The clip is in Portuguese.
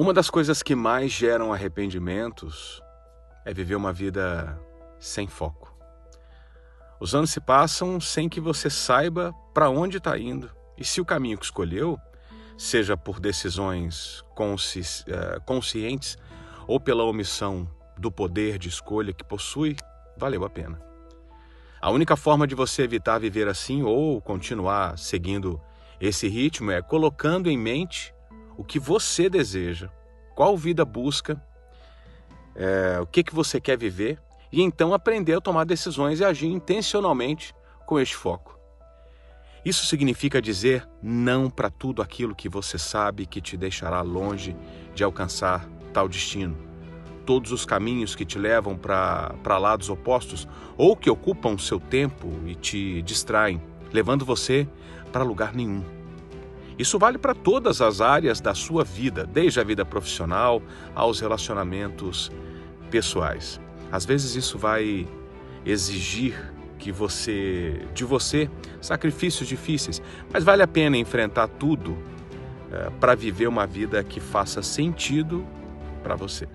Uma das coisas que mais geram arrependimentos é viver uma vida sem foco. Os anos se passam sem que você saiba para onde está indo e se o caminho que escolheu, seja por decisões consci eh, conscientes ou pela omissão do poder de escolha que possui, valeu a pena. A única forma de você evitar viver assim ou continuar seguindo esse ritmo é colocando em mente o que você deseja, qual vida busca, é, o que, que você quer viver e então aprender a tomar decisões e agir intencionalmente com este foco. Isso significa dizer não para tudo aquilo que você sabe que te deixará longe de alcançar tal destino. Todos os caminhos que te levam para lados opostos ou que ocupam seu tempo e te distraem, levando você para lugar nenhum. Isso vale para todas as áreas da sua vida, desde a vida profissional aos relacionamentos pessoais. Às vezes isso vai exigir que você, de você, sacrifícios difíceis, mas vale a pena enfrentar tudo é, para viver uma vida que faça sentido para você.